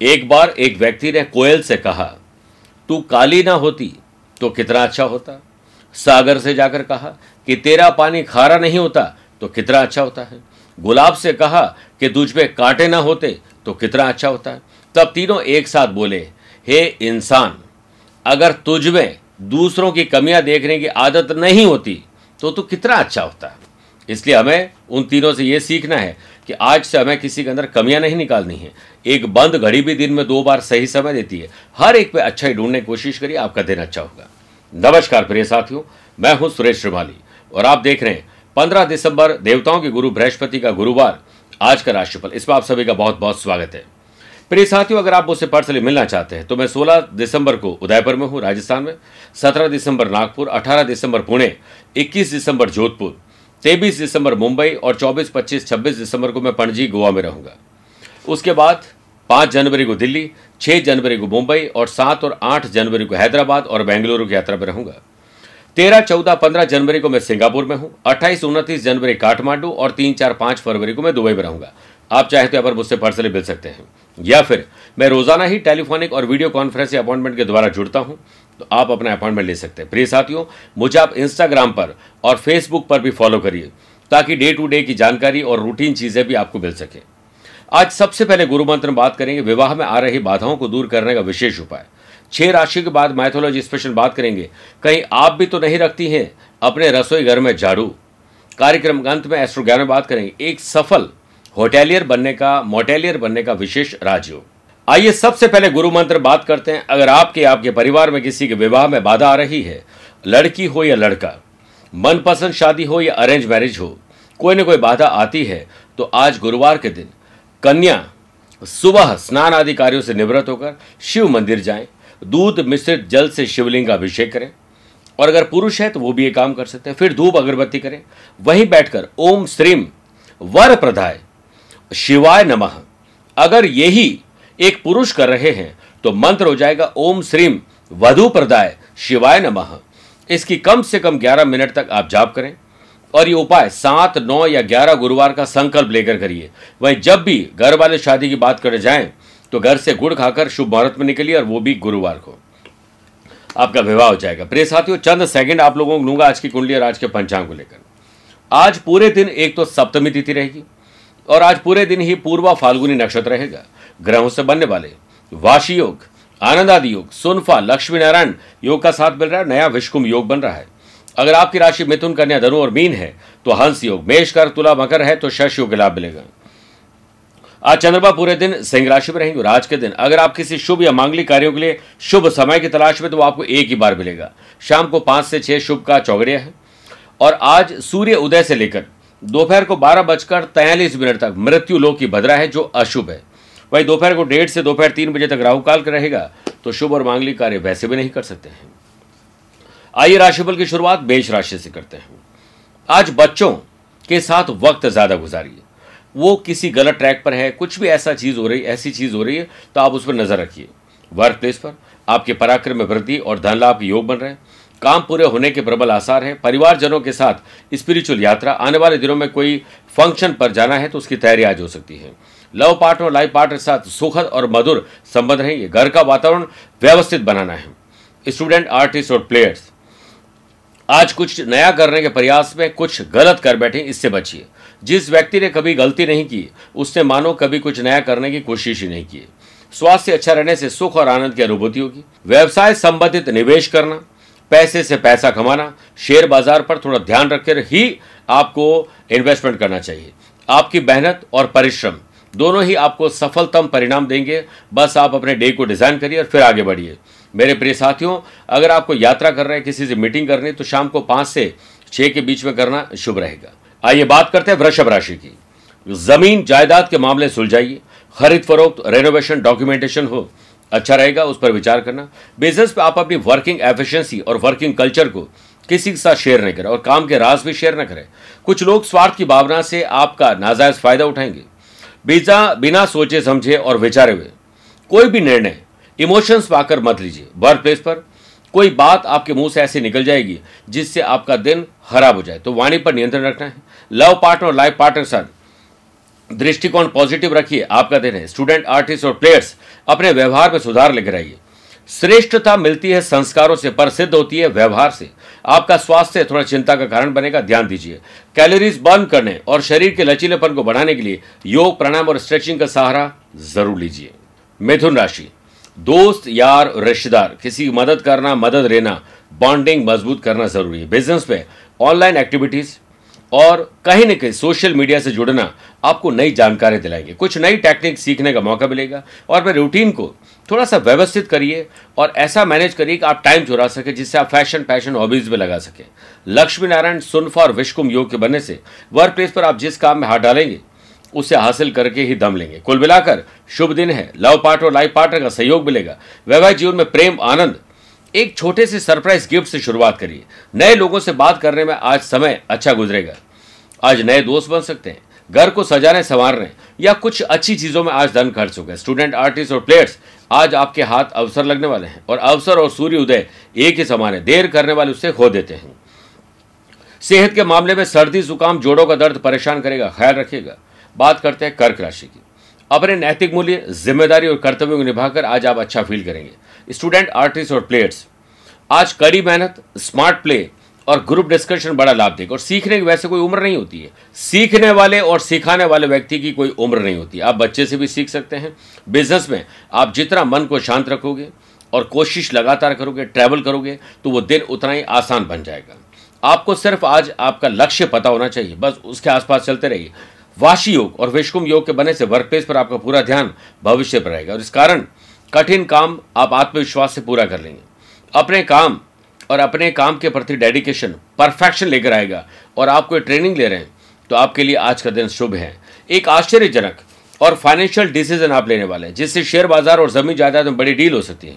एक बार एक व्यक्ति ने कोयल से कहा, तू काली ना होती तो कितना अच्छा होता? सागर से जाकर कहा, कि तेरा पानी खारा नहीं होता तो कितना अच्छा होता है? गुलाब से कहा, कि तुझ पे कांटे ना होते तो कितना अच्छा होता? है तब तीनों एक साथ बोले, हे इंसान, अगर तुझ में दूसरों की कमियाँ देखने की आदत नहीं होती तो तू कितना अच्छा होता? है इसलिए हमें उन तीनों से ये सीखना है कि आज से हमें किसी के अंदर कमियाँ नहीं निकालनी है। एक बंद घड़ी भी दिन में दो बार सही समय देती है। हर एक पे अच्छा ही ढूँढने की कोशिश करिए, आपका दिन अच्छा होगा। नमस्कार, प्रिय साथियों, मैं हूँ सुरेश श्रीमाली, और आप देख रहे हैं पंद्रह दिसंबर, देवताओं के गुरु बृहस्पति का गुरुवार, आज का राशिफल। इसमें आप सभी का बहुत बहुत स्वागत है। प्रिय साथियों, अगर आप मुझसे पर्सनली मिलना चाहते हैं तो मैं 16 दिसंबर को उदयपुर में हूँ, राजस्थान में 17 दिसंबर नागपुर 18 दिसंबर पुणे 21 दिसंबर जोधपुर। 23 दिसंबर मुंबई और 24, 25, 26 दिसंबर को मैं पणजी गोवा में रहूँगा। उसके बाद 5 जनवरी को दिल्ली 6 जनवरी को मुंबई और सात और आठ जनवरी को हैदराबाद और बेंगलुरु की यात्रा पर रहूँगा। तेरह चौदह पंद्रह जनवरी को मैं सिंगापुर में हूँ। अट्ठाईस उनतीस जनवरी काठमांडू और तीन चार पाँच फरवरी को मैं दुबई में रहूँगा। आप चाहे तो यहाँ मुझसे पर्सनली मिल सकते हैं। या फिर मैं रोज़ाना ही टेलीफोनिक और वीडियो कॉन्फ्रेंस अपॉइंटमेंट के द्वारा जुड़ता हूँ। तो आप अपना अपॉइंटमेंट ले सकते हैं। प्रिय साथियों, मुझे आप इंस्टाग्राम पर और फेसबुक पर भी फॉलो करिए, ताकि डे टू डे की जानकारी और रूटीन चीज़ें भी आपको मिल सके। आज सबसे पहले गुरु मंत्र में बात करेंगे। विवाह में आ रही बाधाओं को दूर करने का विशेष उपाय। छह राशि के बाद मैथोलॉजी स्पेशल बात करेंगे। कहीं आप भी तो नहीं रखती हैं, अपने रसोई घर में झाड़ू। कार्यक्रम अंत में एस्ट्रो ज्ञान में बात करेंगे। एक सफल होटेलियर बनने का मोटेलियर बनने का विशेष राजयोग। आइए सबसे पहले गुरु मंत्र बात करते हैं। अगर आपके आपके परिवार में किसी के विवाह में बाधा आ रही है, लड़की हो या लड़का, मनपसंद शादी हो या अरेंज मैरिज हो, कोई ना कोई बाधा आती है तो आज गुरुवार के दिन कन्या सुबह स्नान आदि कार्यों से निवृत्त होकर शिव मंदिर जाएँ। दूध मिश्रित जल से शिवलिंग का अभिषेक करें। और अगर पुरुष है तो वो भी ये काम कर सकते हैं। फिर धूप अगरबत्ती करें। वहीं बैठकर ओम श्रीम वर प्रधाय शिवाय नमः। अगर यही एक पुरुष कर रहे हैं तो मंत्र हो जाएगा, ओम श्रीम वधु प्रदाय, शिवाय नमः। इसकी कम से कम 11 मिनट तक आप जाप करें, और ये उपाय सात, नौ या ग्यारह गुरुवार का संकल्प लेकर करिए। वहीं जब भी घर वाले शादी की बात करने जाएँ तो घर से गुड़ खाकर शुभ मुहूर्त में निकलिए, और वो भी गुरुवार को। आपका विवाह हो जाएगा। प्रिय साथियों, चंद सेकंड आप लोगों को लूँगा आज की कुंडली और आज के पंचांग को लेकर। आज पूरे दिन एक तो सप्तमी तिथि रहेगी और आज पूरे दिन ही पूर्वा फाल्गुनी नक्षत्र रहेगा। ग्रहों से बनने वाले वाशी योग आनंद आदि योग, सुनफा लक्ष्मी नारायण योग का साथ मिल रहा है, नया विश्वकुम योग बन रहा है। अगर आपकी राशि मिथुन, कन्या, धनु और मीन है तो हंस योग, मेष कर तुला, मकर है तो शश योग लाभ मिलेगा। आज चंद्रमा पूरे दिन सिंह राशि में रहेंगे और आज के दिन अगर आप किसी शुभ या मांगलिक कार्यों के लिए शुभ समय की तलाश में तो आपको एक ही बार मिलेगा। शाम को पाँच से छह शुभ का चौगड़िया है। और आज सूर्य उदय से लेकर दोपहर को बारह बजकर तैयलीस मिनट तक मृत्यु लोक की भद्रा है, जो अशुभ है। वही दोपहर को डेढ़ से दोपहर तीन बजे तक राहुकाल का रहेगा तो शुभ और मांगलिक कार्य वैसे भी नहीं कर सकते हैं। आइए राशिफल की शुरुआत बेच राशि से करते हैं। आज बच्चों के साथ वक्त ज़्यादा गुजारिए। वो किसी गलत ट्रैक पर है, कुछ भी ऐसा चीज़ हो रही, ऐसी चीज़ हो रही है तो आप उस पर नज़र रखिए। वर्क प्लेस पर आपके पराक्रम में वृद्धि और धन लाभ योग बन रहे हैं। काम पूरे होने के प्रबल आसार है। परिवारजनों के साथ स्पिरिचुअल यात्रा, आने वाले दिनों में कोई फ़ंक्शन पर जाना है तो उसकी तैयारी आज हो सकती है। लव पार्टनर और लाइफ पार्टनर के साथ सुखद और मधुर संबंध रहेंगे घर का वातावरण व्यवस्थित बनाना है। स्टूडेंट आर्टिस्ट और प्लेयर्स आज कुछ नया करने के प्रयास में कुछ गलत कर बैठे, इससे बचिए। जिस व्यक्ति ने कभी गलती नहीं की उसने मानो कभी कुछ नया करने की कोशिश ही नहीं की। स्वास्थ्य अच्छा रहने से सुख और आनंद की अनुभूति होगी। व्यवसाय संबंधित निवेश करना पैसे से पैसा कमाना, शेयर बाज़ार पर थोड़ा ध्यान रखकर ही आपको इन्वेस्टमेंट करना चाहिए। आपकी मेहनत और परिश्रम, दोनों ही आपको सफलतम परिणाम देंगे। बस आप अपने डे को डिज़ाइन करिए और फिर आगे बढ़िए। मेरे प्रिय साथियों, अगर आपको यात्रा कर रहे हैं, किसी से मीटिंग करनी तो शाम को पाँच से छह के बीच में करना शुभ रहेगा। आइए बात करते हैं वृषभ राशि की। ज़मीन, जायदाद के मामले सुलझाइए। खरीद फरोख्त रेनोवेशन डॉक्यूमेंटेशन हो। अच्छा रहेगा, उस पर विचार करना। बिज़नेस पे आप अपनी वर्किंग एफिशिएंसी और वर्किंग कल्चर को किसी के साथ शेयर नहीं करें और काम के राज भी शेयर न करें। कुछ लोग स्वार्थ की भावना से आपका नाजायज फ़ायदा उठाएँगे। बिना बिना सोचे, समझे और विचारे हुए, कोई भी निर्णय इमोशंस पाकर मत लीजिए। वर्क प्लेस पर कोई बात आपके मुँह से ऐसे निकल जाएगी जिससे आपका दिन खराब हो जाए। तो वाणी पर नियंत्रण रखना है। लव पार्टनर और लाइफ पार्टनर साथ दृष्टिकोण पॉजिटिव रखिए आपका दिन है स्टूडेंट आर्टिस्ट और प्लेयर्स अपने व्यवहार में सुधार लेकर आइए। श्रेष्ठता मिलती है संस्कारों से पर सिद्ध होती है व्यवहार से। आपका स्वास्थ्य थोड़ा चिंता का कारण बनेगा, ध्यान दीजिए। कैलोरीज बर्न करने और शरीर के लचीलेपन को बढ़ाने के लिए योग, प्राणायाम और स्ट्रेचिंग का सहारा ज़रूर लीजिए। मिथुन राशि, दोस्त, यार, रिश्तेदार, किसी की मदद करना, मदद लेना बॉन्डिंग मज़बूत करना ज़रूरी है। बिज़नेस में ऑनलाइन एक्टिविटीज़ और कहीं ना कहीं सोशल मीडिया से जुड़ना आपको नई जानकारी दिलाएँगे। कुछ नई टेक्निक सीखने का मौका मिलेगा और अपने रूटीन को थोड़ा सा व्यवस्थित करिए और ऐसा मैनेज करिए कि आप टाइम चुरा सके, जिससे आप फ़ैशन पैशन हॉबीज में लगा सके। लक्ष्मी नारायण सुनफा और विश्वकुम योग के बनने से वर्क प्लेस पर आप जिस काम में हाथ डालेंगे, उसे हासिल करके ही दम लेंगे। कुल मिलाकर शुभ दिन है। लव पार्टनर और लाइफ पार्टनर का सहयोग मिलेगा। वैवाहिक जीवन में प्रेम, आनंद एक छोटे से सरप्राइज़ गिफ्ट से शुरुआत करिए। नए लोगों से बात करने में आज समय अच्छा गुजरेगा। आज नए दोस्त बन सकते हैं, घर को सजाने संवारने या कुछ अच्छी चीज़ों में आज धन खर्च होगा स्टूडेंट आर्टिस्ट और प्लेयर्स आज आपके हाथ अवसर लगने वाले हैं और अवसर और सूर्य उदय एक ही समान है। देर करने वाले उससे खो देते हैं। सेहत के मामले में सर्दी, जुकाम, जोड़ों का दर्द परेशान करेगा, ख्याल रखिएगा। बात करते हैं कर्क राशि की। अपने नैतिक मूल्य, ज़िम्मेदारी और कर्तव्यों को निभाकर आज आप अच्छा फील करेंगे। स्टूडेंट, आर्टिस्ट और प्लेयर्स। आज कड़ी मेहनत, स्मार्ट प्ले और ग्रुप डिस्कशन बड़ा लाभ देगा और सीखने की वैसे कोई उम्र नहीं होती है। सीखने वाले और सिखाने वाले व्यक्ति की कोई उम्र नहीं होती। आप बच्चे से भी सीख सकते हैं। बिज़नेस में आप जितना मन को शांत रखोगे और कोशिश लगातार करोगे ट्रैवल करोगे तो वो दिन उतना ही आसान बन जाएगा। आपको सिर्फ़ आज आपका लक्ष्य पता होना चाहिए। बस उसके आसपास चलते रहिए। वाशी योग और विश्वकुम योग के बने से वर्क प्लेस पर आपका पूरा ध्यान भविष्य पर रहेगा। और इस कारण कठिन काम आप आत्मविश्वास से पूरा कर लेंगे। अपने काम और अपने काम के प्रति डेडिकेशन परफेक्शन लेकर आएगा और आप कोई ट्रेनिंग ले रहे हैं तो आपके लिए आज का दिन शुभ है। एक आश्चर्यजनक और फाइनेंशियल डिसीज़न आप लेने वाले हैं, जिससे शेयर बाज़ार और ज़मीन जायदाद में बड़ी डील हो सकती है।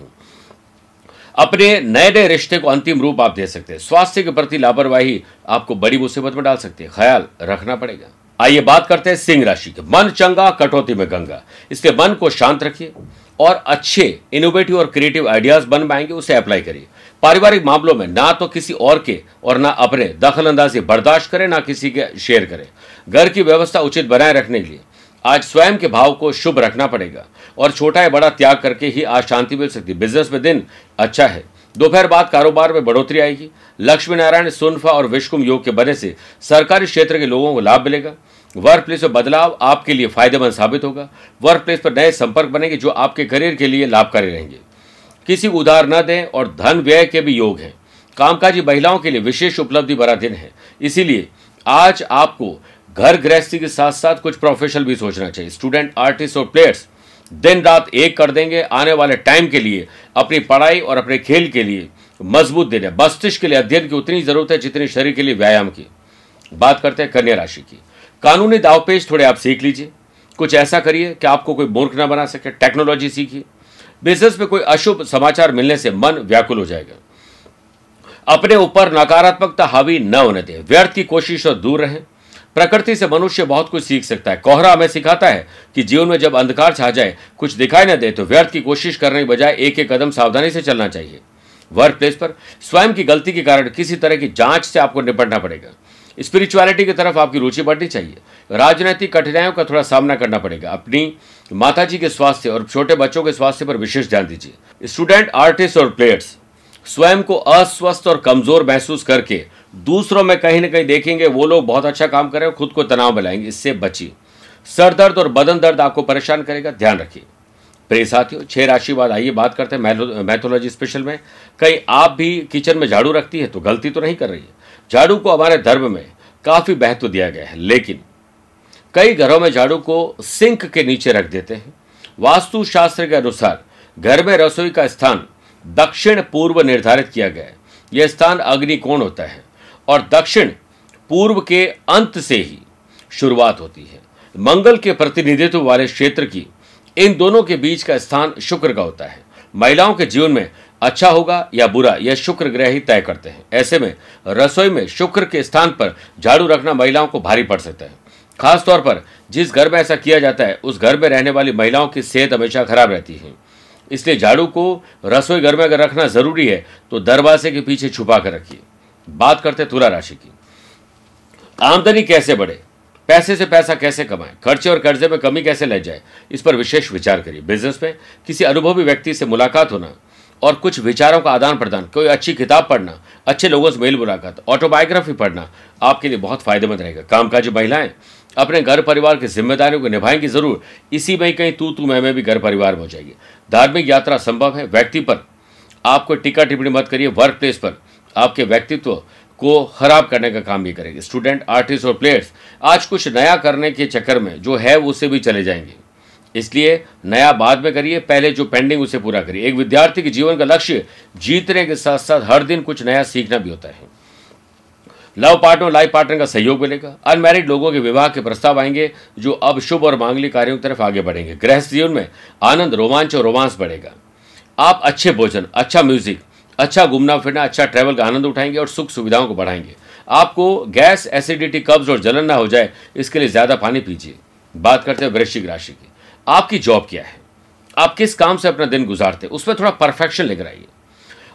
अपने नए नए रिश्ते को अंतिम रूप आप दे सकते हैं। स्वास्थ्य के प्रति लापरवाही आपको बड़ी मुसीबत में डाल सकती है। ख्याल रखना पड़ेगा। आइए बात करते हैं सिंह राशि के। मन चंगा, कटौती में गंगा। इसके मन को शांत रखिए। और अच्छे इनोवेटिव और क्रिएटिव आइडियाज़ बन पाएँगे, उसे अप्लाई करिए। पारिवारिक मामलों में ना तो किसी और के और ना अपने दखल अंदाजी बर्दाश्त करें, ना किसी के शेयर करें। घर की व्यवस्था उचित बनाए रखने के लिए आज स्वयं के भाव को शुभ रखना पड़ेगा और छोटा या बड़ा त्याग करके ही आज शांति मिल सकती। बिज़नेस में दिन अच्छा है। दोपहर बाद कारोबार में बढ़ोतरी आएगी। लक्ष्मी नारायण सुनफा और विश्वकुम योग के बने से सरकारी क्षेत्र के लोगों को लाभ मिलेगा। वर्क प्लेस में बदलाव आपके लिए फ़ायदेमंद साबित होगा। वर्क प्लेस पर नए संपर्क बनेंगे जो आपके करियर के लिए लाभकारी रहेंगे। किसी को उधार न दें और धन व्यय के भी योग हैं। कामकाजी महिलाओं के लिए विशेष उपलब्धि भरा दिन है। इसीलिए आज आपको घर गृहस्थी के साथ साथ कुछ प्रोफेशनल भी सोचना चाहिए। स्टूडेंट आर्टिस्ट और प्लेयर्स दिन रात एक कर देंगे। आने वाले टाइम के लिए, अपनी पढ़ाई और अपने खेल के लिए मज़बूत दिन है। मस्तिष्क के लिए अध्ययन की उतनी ज़रूरत है जितनी शरीर के लिए व्यायाम की। बात करते हैं कन्या राशि की। कानूनी दावपेज थोड़े आप सीख लीजिए। कुछ ऐसा करिए कि आपको कोई मूर्ख ना बना सके, टेक्नोलॉजी सीखिए। बिज़नेस में कोई अशुभ समाचार मिलने से मन व्याकुल हो जाएगा। अपने ऊपर नकारात्मकता हावी न होने दें। व्यर्थ की कोशिश और दूर रहें। प्रकृति से मनुष्य बहुत कुछ सीख सकता है। कोहरा हमें सिखाता है कि जीवन में जब अंधकार छा जाए, कुछ दिखाई न दे तो व्यर्थ की कोशिश करने के बजाय एक एक कदम सावधानी से चलना चाहिए। वर्क प्लेस पर स्वयं की गलती के कारण किसी तरह की जाँच से आपको निपटना पड़ेगा। स्पिरिचुअलिटी की तरफ़ आपकी रुचि बढ़नी चाहिए। राजनीतिक कठिनाइयों का थोड़ा सामना करना पड़ेगा। अपनी माता जी के स्वास्थ्य और छोटे बच्चों के स्वास्थ्य पर विशेष ध्यान दीजिए। स्टूडेंट आर्टिस्ट और प्लेयर्स स्वयं को अस्वस्थ और कमज़ोर महसूस करके दूसरों में कहीं ना कहीं देखेंगे, वो लोग बहुत अच्छा काम कर रहे हैं खुद को तनाव में लाएँगे। इससे बचिए। सर दर्द और बदन दर्द आपको परेशान करेगा, ध्यान रखिए। प्रिय साथियों, छह राशि बाद आइए बात करते हैं मैथोलॉजी स्पेशल में। कहीं आप भी किचन में झाड़ू रखती है तो गलती तो नहीं कर रही है। झाड़ू को हमारे धर्म में काफ़ी महत्व दिया गया है, लेकिन कई घरों में झाड़ू को सिंक के नीचे रख देते हैं। वास्तु शास्त्र के अनुसार घर में रसोई का स्थान दक्षिण पूर्व निर्धारित किया गया है। यह स्थान अग्निकोण होता है और दक्षिण पूर्व के अंत से ही शुरुआत होती है। मंगल के प्रतिनिधित्व वाले क्षेत्र की इन दोनों के बीच का स्थान शुक्र का होता है। महिलाओं के जीवन में अच्छा होगा या बुरा, यह शुक्र ग्रह ही तय करते हैं। ऐसे में रसोई में शुक्र के स्थान पर झाड़ू रखना महिलाओं को भारी पड़ सकता है। खासतौर पर जिस घर में ऐसा किया जाता है, उस घर में रहने वाली महिलाओं की सेहत हमेशा खराब रहती है। इसलिए झाड़ू को रसोई घर में अगर रखना ज़रूरी है तो दरवाजे के पीछे छुपा कर रखिए। बात करते तुला राशि की। आमदनी कैसे बढ़े? पैसे से पैसा कैसे कमाएँ? खर्चे और कर्जे में कमी कैसे ले जाए? इस पर विशेष विचार करिए। बिज़नेस में किसी अनुभवी व्यक्ति से मुलाकात होना और कुछ विचारों का आदान प्रदान। कोई अच्छी किताब पढ़ना, अच्छे लोगों से मेल मुलाकात ऑटोबायोग्राफी पढ़ना, आपके लिए बहुत फ़ायदेमंद रहेगा। कामकाजी महिलाएँ, अपने घर परिवार की जिम्मेदारियों को निभाएँगी ज़रूर, इसी में कहीं तू तू मैं में भी घर परिवार में हो जाएगी। धार्मिक यात्रा संभव है, व्यक्ति पर। आपको टिक्का टिप्पणी मत करिए वर्क प्लेस पर। आपके व्यक्तित्व को खराब करने का काम भी करेंगे। स्टूडेंट आर्टिस्ट और प्लेयर्स आज कुछ नया करने के चक्कर में जो है उसे भी चले जाएँगे। इसलिए नया बाद में करिए, पहले जो पेंडिंग उसे पूरा करिए। एक विद्यार्थी के जीवन का लक्ष्य जीतने के साथ साथ हर दिन कुछ नया सीखना भी होता है। लव पार्टनर लाइफ पार्टनर का सहयोग मिलेगा। अनमैरिड लोगों के विवाह के प्रस्ताव आएँगे, जो अब शुभ और मांगलिक कार्यों की तरफ़ आगे बढ़ेंगे। गृहस्थ जीवन में आनंद, रोमांच और रोमांस बढ़ेगा। आप अच्छे भोजन अच्छा म्यूज़िक अच्छा घूमना फिरना अच्छा ट्रैवल का आनंद उठाएँगे और सुख सुविधाओं को बढ़ाएँगे। आपको गैस एसिडिटी कब्ज और जलन ना हो जाए, इसके लिए ज़्यादा पानी पीजिए। बात करते हैं वृश्चिक राशि की। आपकी जॉब क्या है? आप किस काम से अपना दिन गुजारते हैं? उसमें थोड़ा परफेक्शन लेकर आइए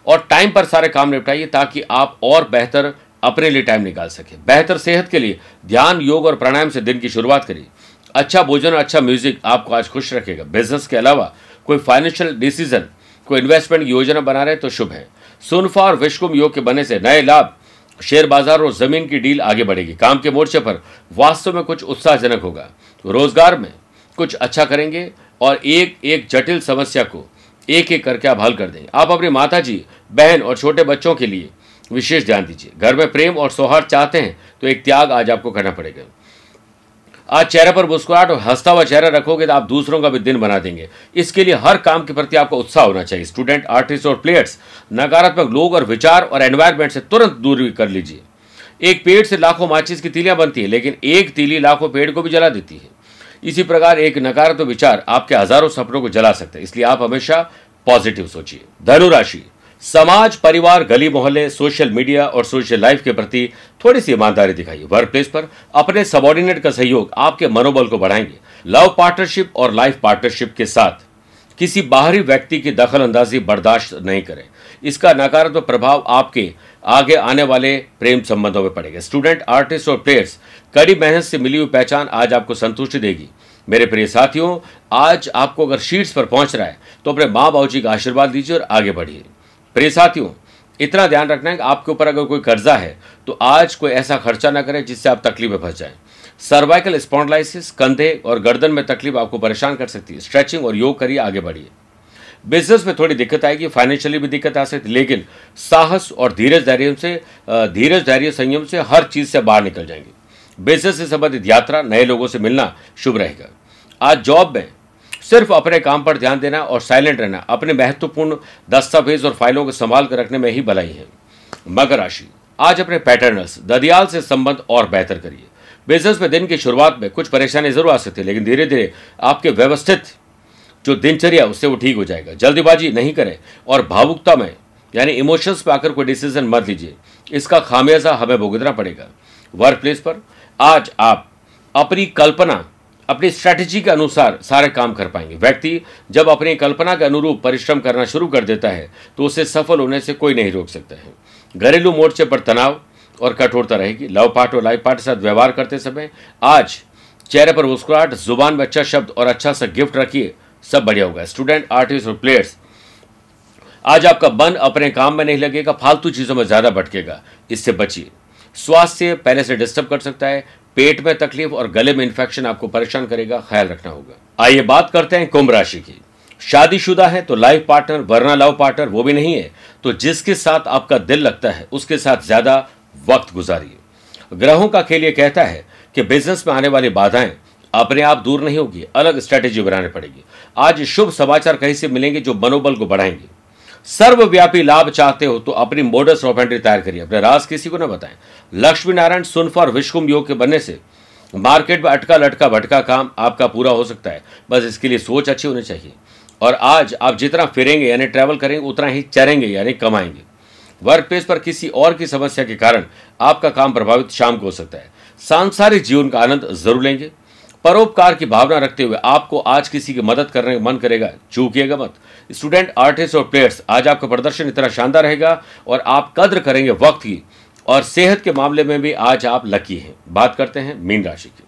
और टाइम पर सारे काम निपटाइए ताकि आप और बेहतर अपने लिए टाइम निकाल सके। बेहतर सेहत के लिए ध्यान, योग और प्राणायाम से दिन की शुरुआत करिए। अच्छा भोजन और अच्छा म्यूज़िक आपको आज खुश रखेगा। बिज़नेस के अलावा कोई फाइनेंशियल डिसीज़न कोई इन्वेस्टमेंट की योजना बना रहे तो शुभ है। सुनफा और विश्वकुम योग के बनने से नए लाभ, शेयर बाज़ार और ज़मीन की डील आगे बढ़ेगी। काम के मोर्चे पर वास्तव में कुछ उत्साहजनक होगा। रोज़गार में कुछ अच्छा करेंगे और एक एक जटिल समस्या को एक एक करके आप हल कर देंगे आप अपनी माता जी बहन और छोटे बच्चों के लिए विशेष ध्यान दीजिए। घर में प्रेम और सौहार्द चाहते हैं तो एक त्याग आज आपको करना पड़ेगा। आज चेहरे पर मुस्कुराहट और हंसता हुआ चेहरा रखोगे तो आप दूसरों का भी दिन बना देंगे। इसके लिए हर काम के प्रति आपको उत्साह होना चाहिए। स्टूडेंट, आर्टिस्ट और प्लेयर्स, नकारात्मक लोग और विचार और एनवायरमेंट से तुरंत दूर कर लीजिए। एक पेड़ से लाखों माचिस की तीलियाँ बनती है, लेकिन एक तीली लाखों पेड़ को भी जला देती है। इसी प्रकार एक नकारात्मक विचार आपके हज़ारों सपनों को जला सकते हैं। इसलिए आप हमेशा पॉजिटिव सोचिए। धनुराशि, समाज, परिवार, गली, मोहल्ले, सोशल मीडिया और सोशल लाइफ के प्रति थोड़ी सी ईमानदारी दिखाइए। वर्क प्लेस पर अपने सबॉर्डिनेट का सहयोग आपके मनोबल को बढ़ाएँगे। लव पार्टनरशिप और लाइफ पार्टनरशिप के साथ किसी बाहरी व्यक्ति की दखल अंदाजी बर्दाश्त नहीं करें। इसका नकारात्मक प्रभाव आपके आगे आने वाले प्रेम संबंधों में पड़ेगा। स्टूडेंट, आर्टिस्ट और प्लेयर्स कड़ी मेहनत से मिली हुई पहचान आज आपको संतुष्टि देगी। मेरे प्रिय साथियों, आज आपको अगर शीट्स पर पहुँच रहा है तो अपने माँ बाबू जी का आशीर्वाद दीजिए और आगे बढ़िए। प्रिय साथियों, इतना ध्यान रखना है कि आपके ऊपर अगर कोई कर्जा है तो आज कोई ऐसा खर्चा ना करें जिससे आप तकलीफ़ में फंस जाए। सर्वाइकल स्पॉन्डलाइसिस, कंधे और गर्दन में तकलीफ़ आपको परेशान कर सकती है। स्ट्रेचिंग और योग करिए, आगे बढ़िए। बिज़नेस में थोड़ी दिक्कत आएगी, फाइनेंशियली भी दिक्कत आ सकती है, लेकिन साहस और धीरज धैर्य से धीरज धैर्य संयम से हर चीज़ से बाहर निकल जाएँगे। बिज़नेस से संबंधित यात्रा, नए लोगों से मिलना शुभ रहेगा। आज जॉब में सिर्फ़ अपने काम पर ध्यान देना और साइलेंट रहना, अपने महत्वपूर्ण दस्तावेज़ और फाइलों को संभाल कर रखने में ही भलाई है। मकर राशि, आज अपने पैटर्नर्स ददियाल से संबंध और बेहतर करिए। बिज़नेस में दिन की शुरुआत में कुछ परेशानी ज़रूर आ सकती है, लेकिन धीरे धीरे आपके व्यवस्थित जो दिनचर्या उससे वो ठीक हो जाएगा। जल्दीबाजी नहीं करें और भावुकता में, यानी इमोशंस पे आकर कोई डिसीज़न मत लीजिए। इसका खामियाजा हमें भुगतना पड़ेगा। वर्क प्लेस पर आज आप अपनी कल्पना, अपनी स्ट्रैटेजी के अनुसार सारे काम कर पाएँगे। व्यक्ति जब अपनी कल्पना के अनुरूप परिश्रम करना शुरू कर देता है तो उसे सफल होने से कोई नहीं रोक सकता है। घरेलू मोर्चे पर तनाव और कठोरता रहेगी। लव पार्ट और लाइफ पार्ट के साथ व्यवहार करते समय आज चेहरे पर मुस्कुराहट, ज़ुबान में अच्छा शब्द और अच्छा सा गिफ्ट रखिए, सब बढ़िया होगा। स्टूडेंट, आर्टिस्ट और प्लेयर्स, आज आपका मन अपने काम में नहीं लगेगा, फालतू चीज़ों में ज़्यादा भटकेगा। इससे बचिए। स्वास्थ्य पहले से डिस्टर्ब कर सकता है, पेट में तकलीफ़ और गले में इंफेक्शन आपको परेशान करेगा, ख्याल रखना होगा। आइए बात करते हैं कुंभ राशि की। शादीशुदा है तो लाइफ पार्टनर वरना लव पार्टनर वो भी नहीं है। तो जिसके साथ आपका दिल लगता है, उसके साथ ज़्यादा वक्त गुजारिए। ग्रहों का खेल ये कहता है कि बिज़नेस में आने वाली बाधाएँ अपने आप दूर नहीं होगी, अलग स्ट्रेटेजी बनानी पड़ेगी। आज शुभ समाचार कहीं से मिलेंगे जो मनोबल को बढ़ाएँगे। सर्वव्यापी लाभ चाहते हो तो अपनी मोडस ऑफेंट्री तैयार करिए। अपने राज किसी को ना बताएँ। लक्ष्मी नारायण सुनफ और विश्वम योग के बनने से मार्केट में अटका लटका भटका काम आपका पूरा हो सकता है। बस इसके लिए सोच अच्छी होनी चाहिए। और आज आप जितना फिरेंगे, यानी ट्रैवल करेंगे, उतना ही चरेंगे, यानी कमाएँगे। वर्क प्लेस पर किसी और की समस्या के कारण आपका काम प्रभावित शाम को हो सकता है। सांसारिक जीवन का आनंद ज़रूर लेंगे। परोपकार की भावना रखते हुए आपको आज किसी की मदद करने का मन करेगा चूकिएगा मत। स्टूडेंट आर्टिस्ट और प्लेयर्स आज आपका प्रदर्शन इतना शानदार रहेगा और आप कद्र करेंगे वक्त की और सेहत के मामले में भी आज आप लकी हैं। बात करते हैं मीन राशि की।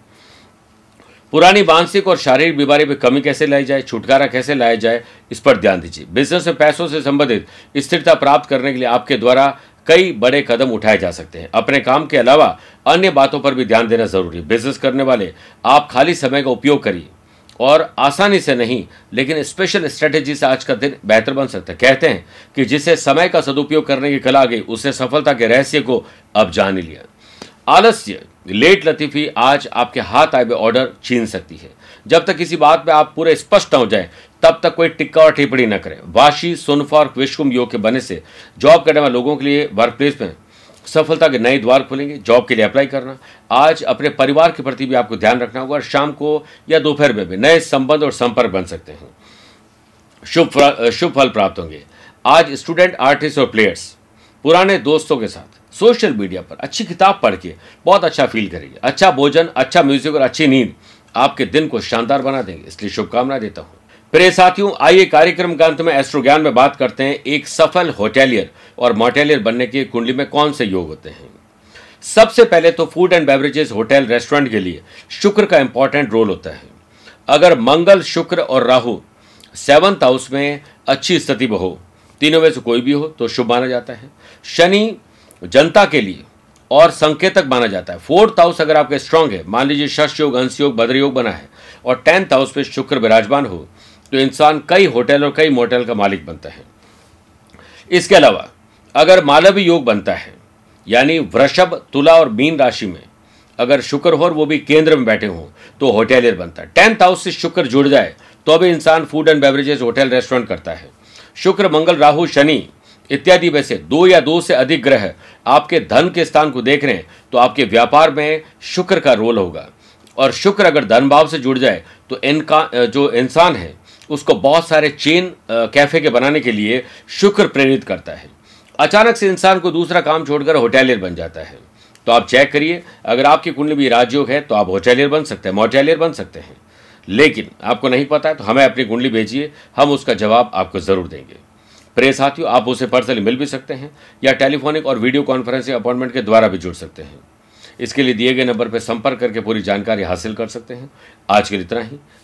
पुरानी मानसिक और शारीरिक बीमारी में कमी कैसे लाई जाए, छुटकारा कैसे लाया जाए, इस पर ध्यान दीजिए। बिज़नेस में पैसों से संबंधित स्थिरता प्राप्त करने के लिए आपके द्वारा कई बड़े कदम उठाए जा सकते हैं। अपने काम के अलावा अन्य बातों पर भी ध्यान देना ज़रूरी बिज़नेस करने वाले, आप खाली समय का उपयोग करिए। और आसानी से नहीं, लेकिन स्पेशल स्ट्रेटेजी से आज का दिन बेहतर बन सकता है। कहते हैं कि जिसे समय का सदुपयोग करने की कला आ गई, उसे सफलता के रहस्य को अब जान लिया। आलस्य, लेट लतीफी आज आपके हाथ आए हुए ऑर्डर छीन सकती है। जब तक किसी बात में आप पूरे स्पष्ट हो जाए तब तक कोई टिक्का और टिप्पणी न करें। वाशी, सुनफा और विश्वम योग के बने से जॉब करने वाले लोगों के लिए वर्क प्लेस में सफलता के नए द्वार खुलेंगे। जॉब के लिए अप्लाई करना। आज अपने परिवार के प्रति भी आपको ध्यान रखना होगा और शाम को या दोपहर में भी नए संबंध और संपर्क बन सकते हैं। शुभ शुभ फल प्राप्त होंगे। आज स्टूडेंट आर्टिस्ट और प्लेयर्स पुराने दोस्तों के साथ सोशल मीडिया पर अच्छी किताब पढ़ के बहुत अच्छा फील करेंगे। अच्छा भोजन अच्छा म्यूज़िक और अच्छी नींद आपके दिन को शानदार बना देंगे। इसलिए शुभकामना देता हूँ। प्रिय साथियों, आइए कार्यक्रम के अंत में एस्ट्रो ज्ञान में बात करते हैं एक सफल होटेलियर और मोटेलियर बनने की कुंडली में कौन से योग होते हैं? सबसे पहले तो food and beverages hotel restaurant के लिए शुक्र का इंपॉर्टेंट रोल होता है। अगर मंगल, शुक्र और राहु सेवंथ हाउस में अच्छी स्थिति में हो, तीनों में से कोई भी हो तो शुभ माना जाता है। शनि जनता के लिए और संकेतक माना जाता है। फोर्थ हाउस अगर आपके स्ट्रांग है, मान लीजिए शश योग, अंश योग बद्र योग बना है और टेंथ हाउस पे शुक्र विराजमान हो तो इंसान कई होटल और कई मोटल का मालिक बनता है। इसके अलावा, अगर मालवी योग बनता है, यानी वृषभ, तुला और मीन राशि में, अगर शुक्र हो और वो भी केंद्र में बैठे हों तो होटेलियर बनता है। टेंथ हाउस से शुक्र जुड़ जाए तो भी इंसान food and beverages hotel restaurant करता है। शुक्र, मंगल, राहु, शनि इत्यादि में से दो या दो से अधिक ग्रह आपके धन के स्थान को देख रहे हैं तो आपके व्यापार में शुक्र का रोल होगा। और शुक्र अगर धन भाव से जुड़ जाए तो इनका, जो इंसान है उसको बहुत सारे चेन कैफ़े के बनाने के लिए शुक्र प्रेरित करता है। अचानक से इंसान को दूसरा काम छोड़कर होटेलियर बन जाता है। तो आप चेक करिए, अगर आपकी कुंडली भी राजयोग है तो आप होटेलियर बन सकते हैं, मोटेलियर बन सकते हैं। लेकिन आपको नहीं पता है तो हमें अपनी कुंडली भेजिए, हम उसका जवाब आपको ज़रूर देंगे। प्रिय साथियों, आप उसे पर्सनली मिल भी सकते हैं, या टेलीफोनिक और वीडियो कॉन्फ्रेंसिंग अपॉइंटमेंट के द्वारा भी जुड़ सकते हैं। इसके लिए दिए गए नंबर पर संपर्क करके पूरी जानकारी हासिल कर सकते हैं। आज के लिए इतना ही।